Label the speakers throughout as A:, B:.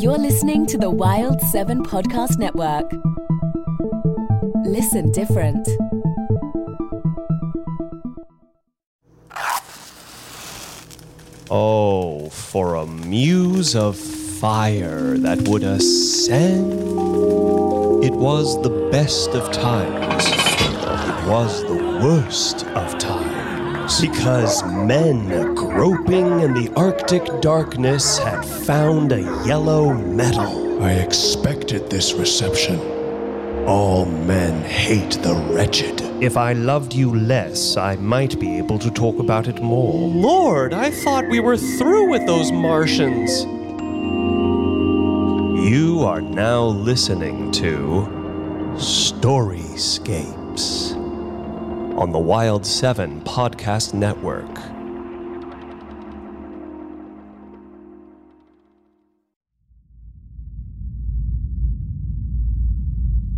A: You're listening to the Wild 7 Podcast Network. Listen different.
B: Oh, for a muse of fire that would ascend. It was the best of times. It was the worst of times. Because men groping in the Arctic darkness had found a yellow metal.
C: I expected this reception. All men hate the wretched.
B: If I loved you less, I might be able to talk about it more. Lord, I thought we were through with those Martians. You are now listening to Storyscapes on the Wild 7 Podcast Network.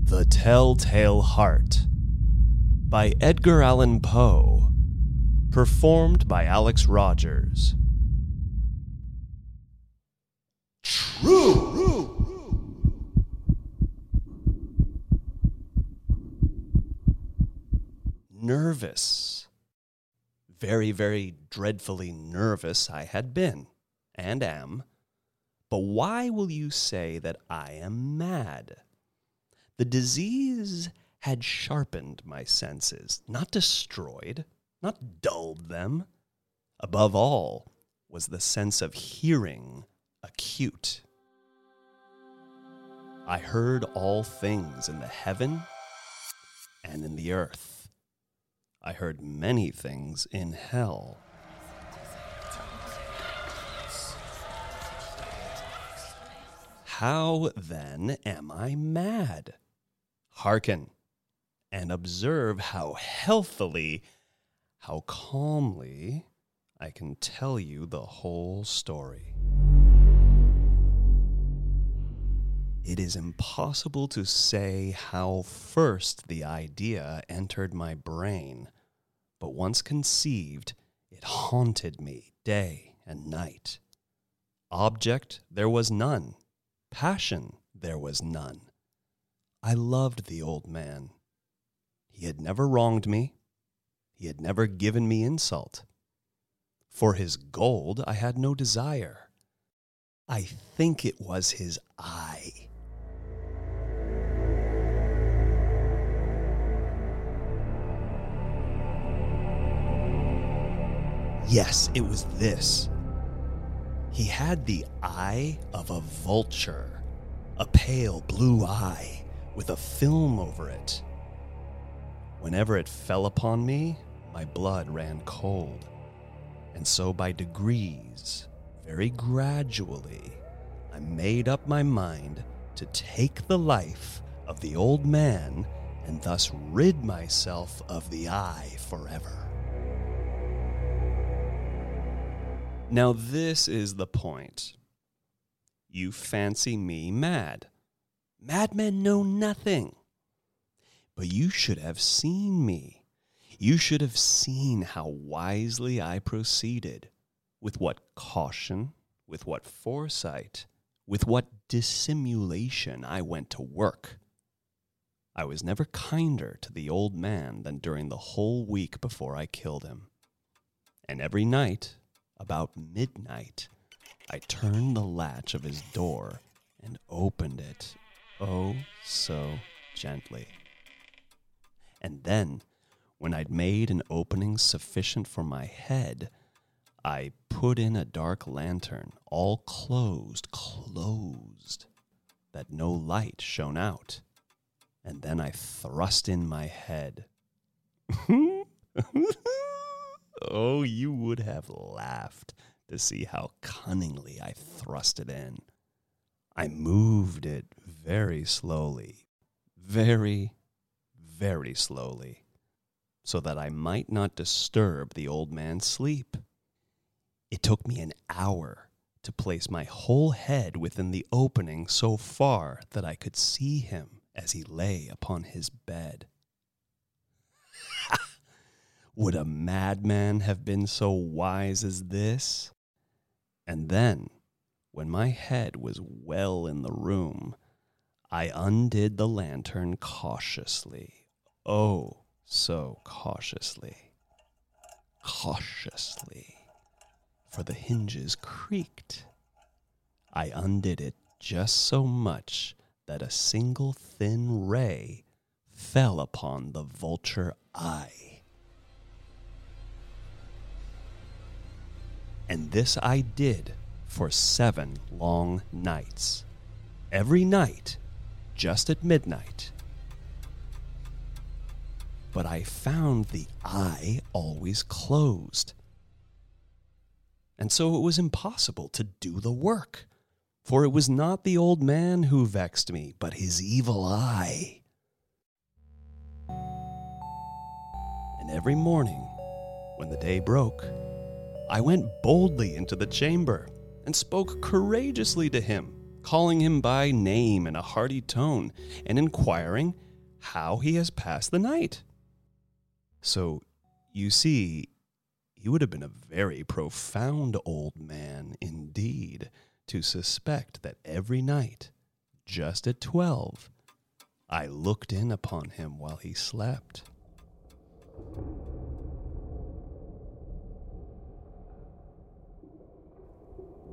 B: The Telltale Heart by Edgar Allan Poe. Performed by Alex Rogers. Nervous. Very, very dreadfully nervous I had been, and am. But why will you say that I am mad? The disease had sharpened my senses, not destroyed, not dulled them. Above all was the sense of hearing acute. I heard all things in the heaven and in the earth. I heard many things in hell. How then am I mad? Hearken and observe how healthily, how calmly I can tell you the whole story. It is impossible to say how first the idea entered my brain, but once conceived, it haunted me day and night. Object there was none, passion there was none. I loved the old man. He had never wronged me. He had never given me insult. For his gold I had no desire. I think it was his eye. Yes, it was this. He had the eye of a vulture, a pale blue eye with a film over it. Whenever it fell upon me, my blood ran cold. And so, by degrees, very gradually, I made up my mind to take the life of the old man and thus rid myself of the eye forever. Now, this is the point. You fancy me mad. Madmen know nothing. But you should have seen me. You should have seen how wisely I proceeded, with what caution, with what foresight, with what dissimulation I went to work. I was never kinder to the old man than during the whole week before I killed him. And every night, about midnight, I turned the latch of his door and opened it, oh so gently. And then, when I'd made an opening sufficient for my head, I put in a dark lantern, all closed, closed, that no light shone out. And then I thrust in my head. oh, you would have laughed to see how cunningly I thrust it in. I moved it very slowly, very, very slowly, so that I might not disturb the old man's sleep. It took me an hour to place my whole head within the opening so far that I could see him as he lay upon his bed. Would a madman have been so wise as this? And then, when my head was well in the room, I undid the lantern cautiously. Oh, so cautiously. Cautiously. For the hinges creaked. I undid it just so much that a single thin ray fell upon the vulture eye. And this I did for seven long nights. Every night, just at midnight. But I found the eye always closed. And so it was impossible to do the work. For it was not the old man who vexed me, but his evil eye. And every morning, when the day broke, I went boldly into the chamber and spoke courageously to him, calling him by name in a hearty tone, and inquiring how he has passed the night. So, you see, he would have been a very profound old man indeed to suspect that every night, just at twelve, I looked in upon him while he slept.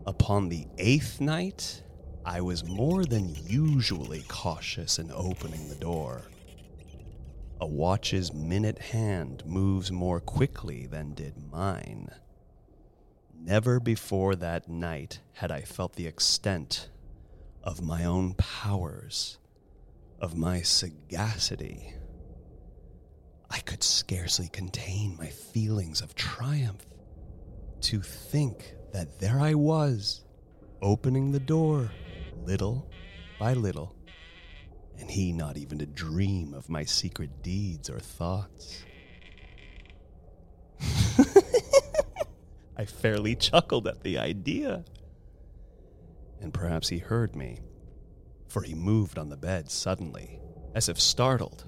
B: Upon the eighth night, I was more than usually cautious in opening the door. A watch's minute hand moves more quickly than did mine. Never before that night had I felt the extent of my own powers, of my sagacity. I could scarcely contain my feelings of triumph. To think that there I was, opening the door, little by little, and he not even to dream of my secret deeds or thoughts. I fairly chuckled at the idea. And perhaps he heard me, for he moved on the bed suddenly, as if startled.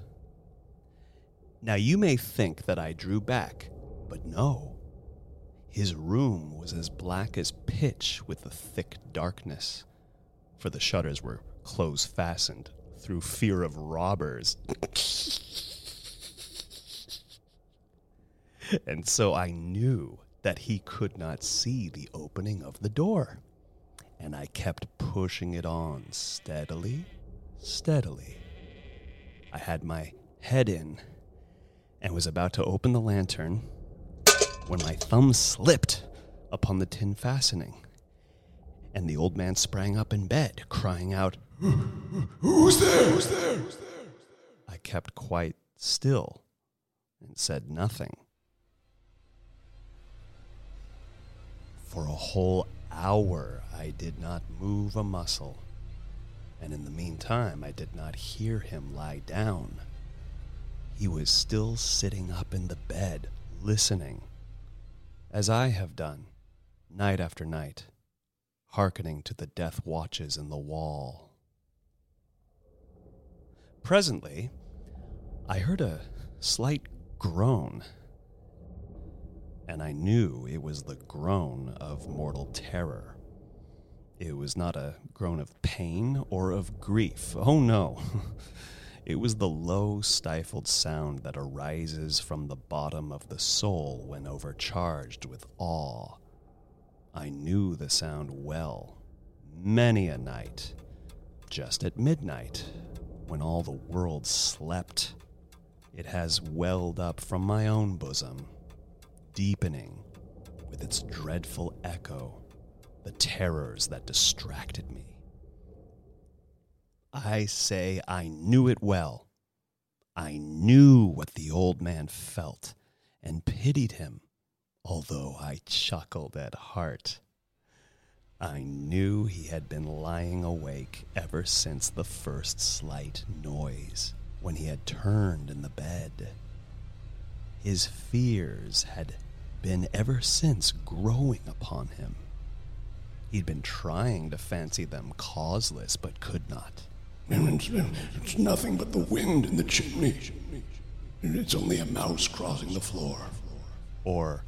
B: Now you may think that I drew back, but no. His room was as black as pitch with the thick darkness, for the shutters were close fastened through fear of robbers. and so I knew that he could not see the opening of the door. And I kept pushing it on steadily, steadily. I had my head in and was about to open the lantern when my thumb slipped upon the tin fastening. And the old man sprang up in bed, crying out,
C: Who's there? Who's there? Who's there?
B: I kept quite still and said nothing. For a whole hour, I did not move a muscle, and in the meantime, I did not hear him lie down. He was still sitting up in the bed, listening, as I have done, night after night, hearkening to the death watches in the wall. Presently, I heard a slight groan, and I knew it was the groan of mortal terror. It was not a groan of pain or of grief. Oh no. It was the low, stifled sound that arises from the bottom of the soul when overcharged with awe. I knew the sound well, many a night, just at midnight, when all the world slept. It has welled up from my own bosom, deepening with its dreadful echo the terrors that distracted me. I say I knew it well. I knew what the old man felt and pitied him, although I chuckled at heart. I knew he had been lying awake ever since the first slight noise, when he had turned in the bed. His fears had been ever since growing upon him. He'd been trying to fancy them causeless, but could not.
C: It's nothing but the wind in the chimney. It's only a mouse crossing the floor.
B: Or,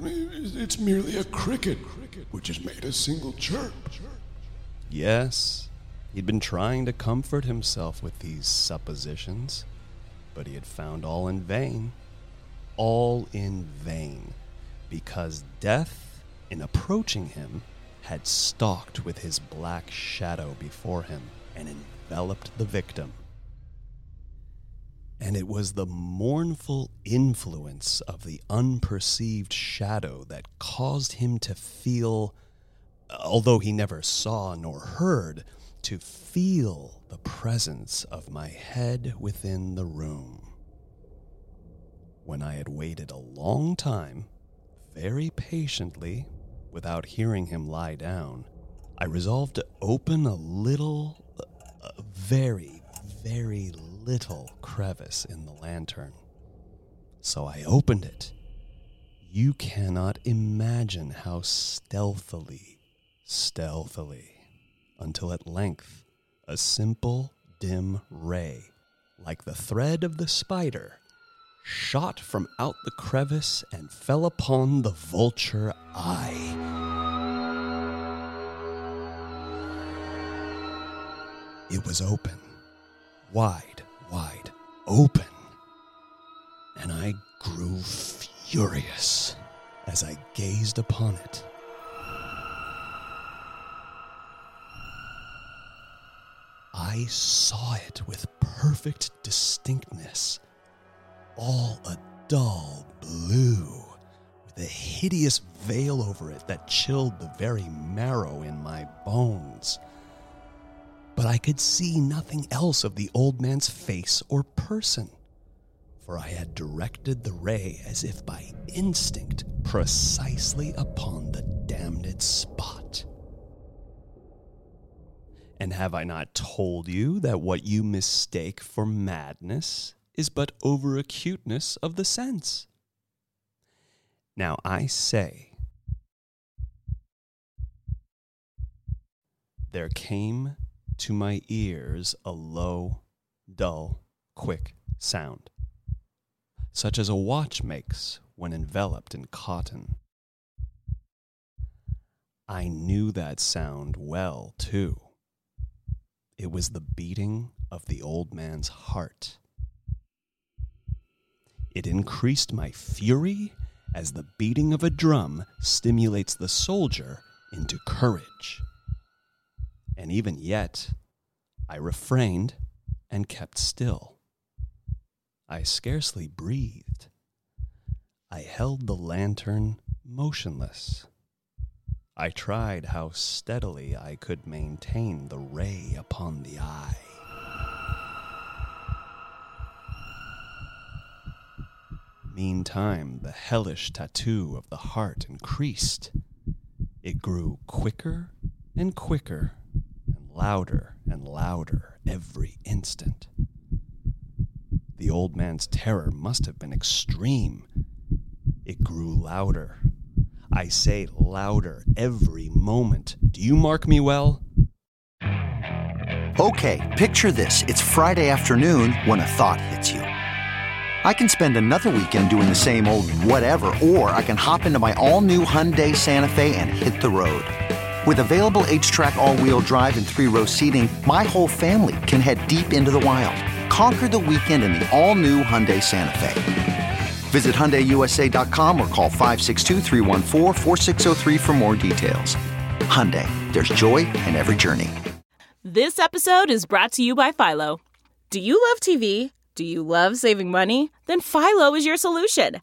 C: It's merely a cricket which has made a single chirp.
B: yes, he'd been trying to comfort himself with these suppositions, but he had found all in vain. All in vain, because death, in approaching him, had stalked with his black shadow before him and enveloped the victim. And it was the mournful influence of the unperceived shadow that caused him to feel, although he never saw nor heard, to feel the presence of my head within the room. When I had waited a long time, very patiently, without hearing him lie down, I resolved to open a little, a very, very little crevice in the lantern. So I opened it. You cannot imagine how stealthily, stealthily, until at length a simple, dim ray, like the thread of the spider, shot from out the crevice and fell upon the vulture eye. It was open, wide, wide open. And I grew furious as I gazed upon it. I saw it with perfect distinctness, all a dull blue, with a hideous veil over it that chilled the very marrow in my bones but I could see nothing else of the old man's face or person, for I had directed the ray as if by instinct precisely upon the damned spot. And have I not told you that what you mistake for madness is but over acuteness of the sense? Now I say, there came to my ears a low, dull, quick sound, such as a watch makes when enveloped in cotton. I knew that sound well, too. It was the beating of the old man's heart. It increased my fury as the beating of a drum stimulates the soldier into courage. And even yet, I refrained and kept still. I scarcely breathed. I held the lantern motionless. I tried how steadily I could maintain the ray upon the eye. Meantime, the hellish tattoo of the heart increased. It grew quicker and quicker louder and louder every instant. The old man's terror must have been extreme. It grew louder. I say louder every moment. Do you mark me well?
D: Okay, picture this. It's Friday afternoon when a thought hits you. I can spend another weekend doing the same old whatever, or I can hop into my all new Hyundai Santa Fe and hit the road. With available HTRAC, all wheel drive, and three row seating, my whole family can head deep into the wild. Conquer the weekend in the all new Hyundai Santa Fe. Visit HyundaiUSA.com or call 562 for more details. Hyundai, there's joy in every journey.
E: This episode is brought to you by Philo. Do you love TV? Do you love saving money? Then Philo is your solution.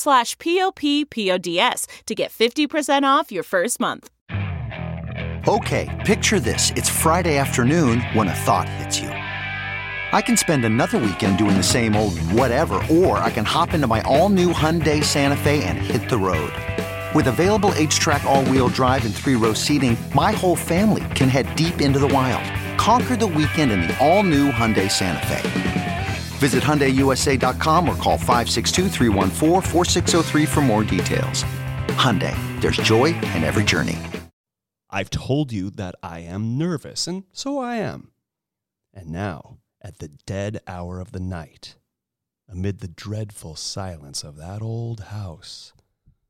E: slash p-o-p-p-o-d-s to get 50% off your first month.
D: Okay, picture this. It's Friday afternoon when a thought hits you. I can spend another weekend doing the same old whatever, or I can hop into my all new Hyundai Santa Fe and hit the road. With available HTRAC, all wheel drive, and three row seating, my whole family can head deep into the wild. Conquer the weekend in the all new Hyundai Santa Fe. Visit HyundaiUSA.com or call 562 for more details. Hyundai, there's joy in every journey.
B: I've told you that I am nervous, and so I am. And now, at the dead hour of the night, amid the dreadful silence of that old house,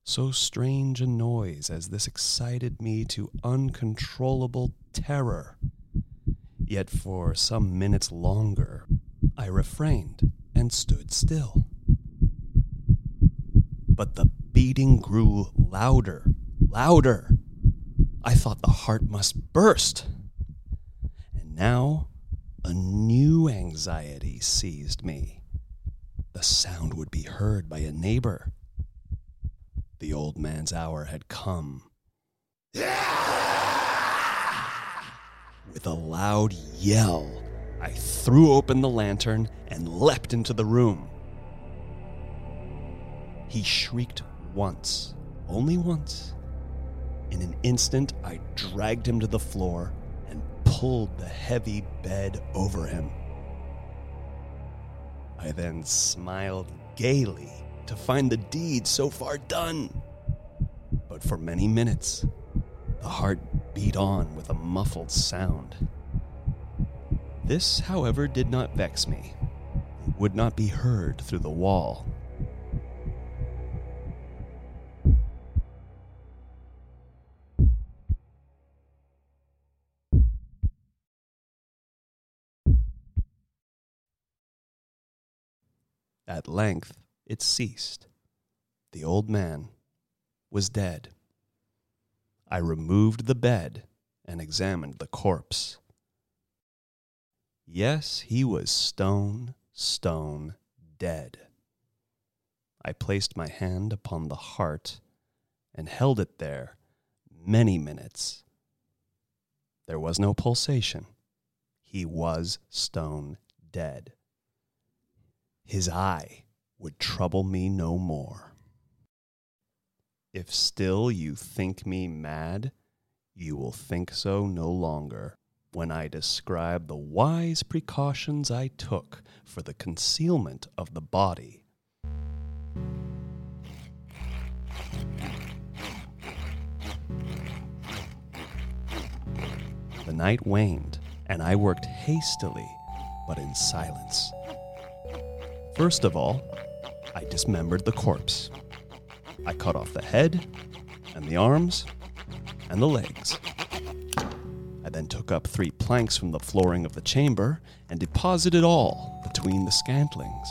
B: so strange a noise as this excited me to uncontrollable terror. Yet for some minutes longer I refrained and stood still. But the beating grew louder, louder. I thought the heart must burst. And now a new anxiety seized me. The sound would be heard by a neighbor the old man's hour had come. With a loud yell, I threw open the lantern and leapt into the room. He shrieked once, only once. In an instant, I dragged him to the floor and pulled the heavy bed over him. I then smiled gaily to find the deed so far done. But for many minutes, the heart beat on with a muffled sound. This, however, did not vex me. It would not be heard through the wall. At length, it ceased. The old man was dead. I removed the bed and examined the corpse. Yes, he was stone, stone dead. I placed my hand upon the heart and held it there many minutes. There was no pulsation. He was stone dead. His eye would trouble me no more. If still you think me mad, you will think so no longer when I describe the wise precautions I took for the concealment of the body. The night waned, and I worked hastily, but in silence. First of all, I dismembered the corpse. I cut off the head, and the arms, and the legs. Then took up three planks from the flooring of the chamber and deposited all between the scantlings.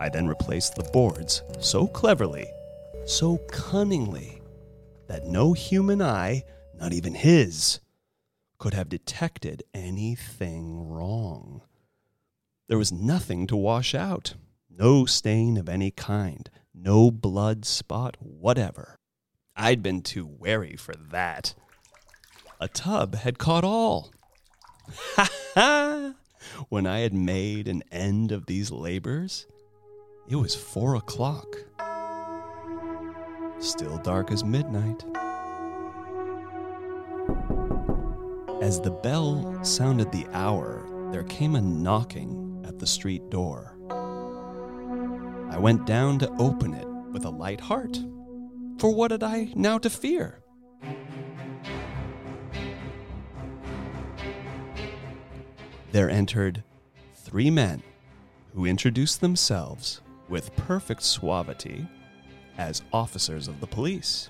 B: I then replaced the boards so cleverly, so cunningly, that no human eye, not even his, could have detected anything wrong. There was nothing to wash out, no stain of any kind, no blood spot whatever. I'd been too wary for that. A tub had caught all. Ha ha! When I had made an end of these labors, it was four o'clock. Still dark as midnight. As the bell sounded the hour, there came a knocking at the street door. I went down to open it with a light heart. For what had I now to fear? There entered three men who introduced themselves with perfect suavity as officers of the police.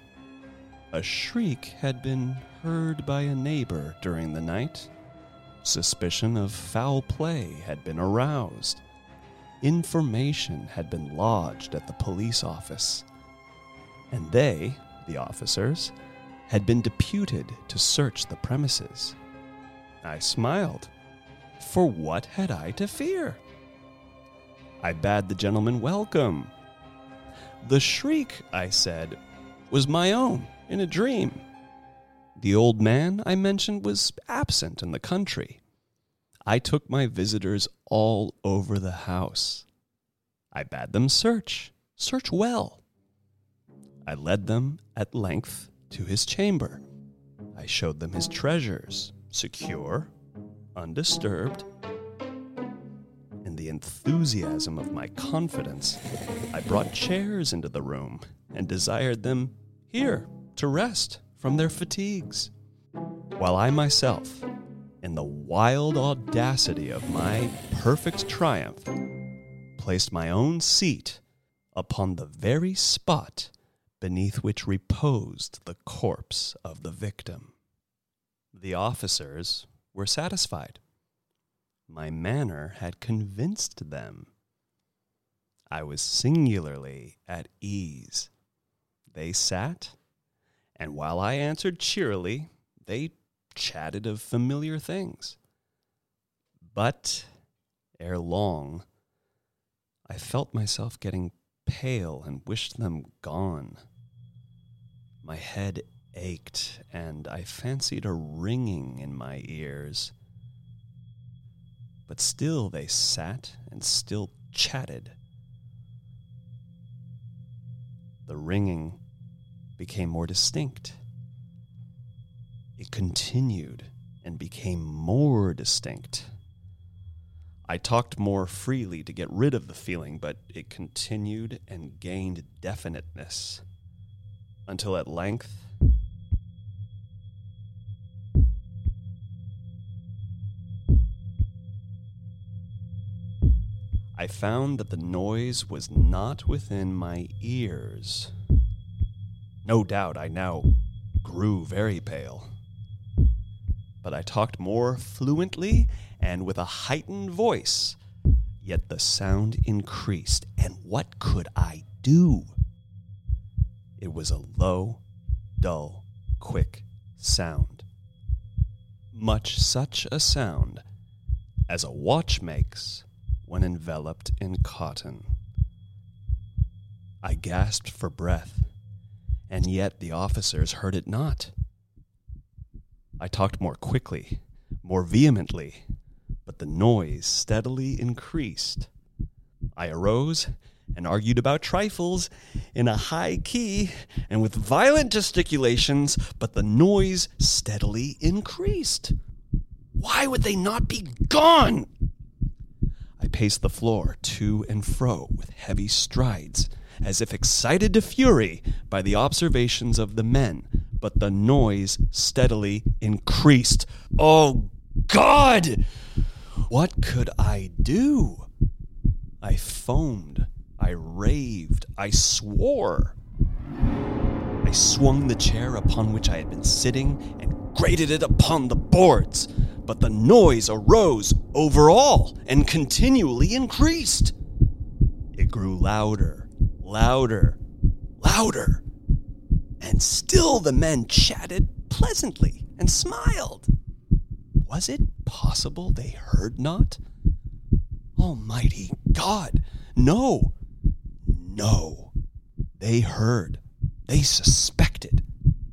B: A shriek had been heard by a neighbor during the night. Suspicion of foul play had been aroused. Information had been lodged at the police office. And they, the officers, had been deputed to search the premises. I smiled. For what had I to fear? I bade the gentleman welcome. The shriek, I said, was my own in a dream. The old man I mentioned was absent in the country. I took my visitors all over the house. I bade them search, search well. I led them at length to his chamber. I showed them his treasures, secure, undisturbed. In the enthusiasm of my confidence, I brought chairs into the room and desired them here to rest from their fatigues, while I myself, in the wild audacity of my perfect triumph, placed my own seat upon the very spot beneath which reposed the corpse of the victim. The officers were satisfied. My manner had convinced them. I was singularly at ease. They sat, and while I answered cheerily, they chatted of familiar things. But ere long, I felt myself getting pale and wished them gone. My head ached, and I fancied a ringing in my ears. But still they sat and still chatted. The ringing became more distinct. It continued and became more distinct. I talked more freely to get rid of the feeling, but it continued and gained definiteness until at length found that the noise was not within my ears. No doubt I now grew very pale. But I talked more fluently and with a heightened voice. Yet the sound increased, and what could I do? It was a low, dull, quick sound. Much such a sound as a watch makes when enveloped in cotton. I gasped for breath, and yet the officers heard it not. I talked more quickly, more vehemently, but the noise steadily increased. I arose and argued about trifles in a high key and with violent gesticulations, but the noise steadily increased. Why would they not be gone? I paced the floor to and fro with heavy strides, as if excited to fury by the observations of the men, but the noise steadily increased. Oh, God! What could I do? I foamed, I raved, I swore. I swung the chair upon which I had been sitting and grated it upon the boards, but the noise arose over all and continually increased. It grew louder, louder, louder, and still the men chatted pleasantly and smiled. Was it possible they heard not? Almighty God! No! No! They heard. They suspected.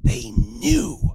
B: They knew.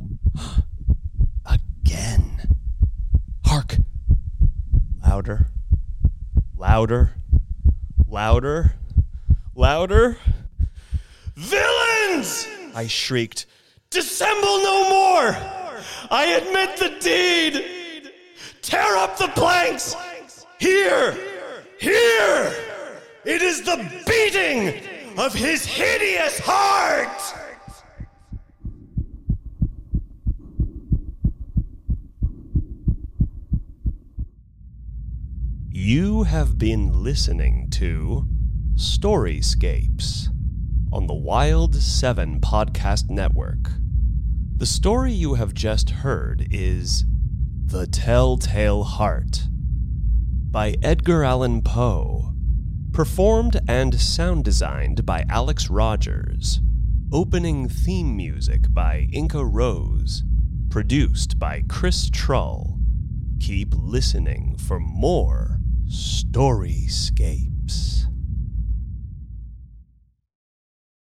B: Louder, louder, louder, louder. Villains! I shrieked. Dissemble no more! I admit the deed! Tear up the planks! Here! Here! It is the beating of his hideous heart! You have been listening to Storyscapes on the Wild 7 Podcast Network. The story you have just heard is The Telltale Heart by Edgar Allan Poe, performed and sound designed by Alex Rogers, opening theme music by Inkarose, produced by Chris Trull. Keep listening for more Storyscapes.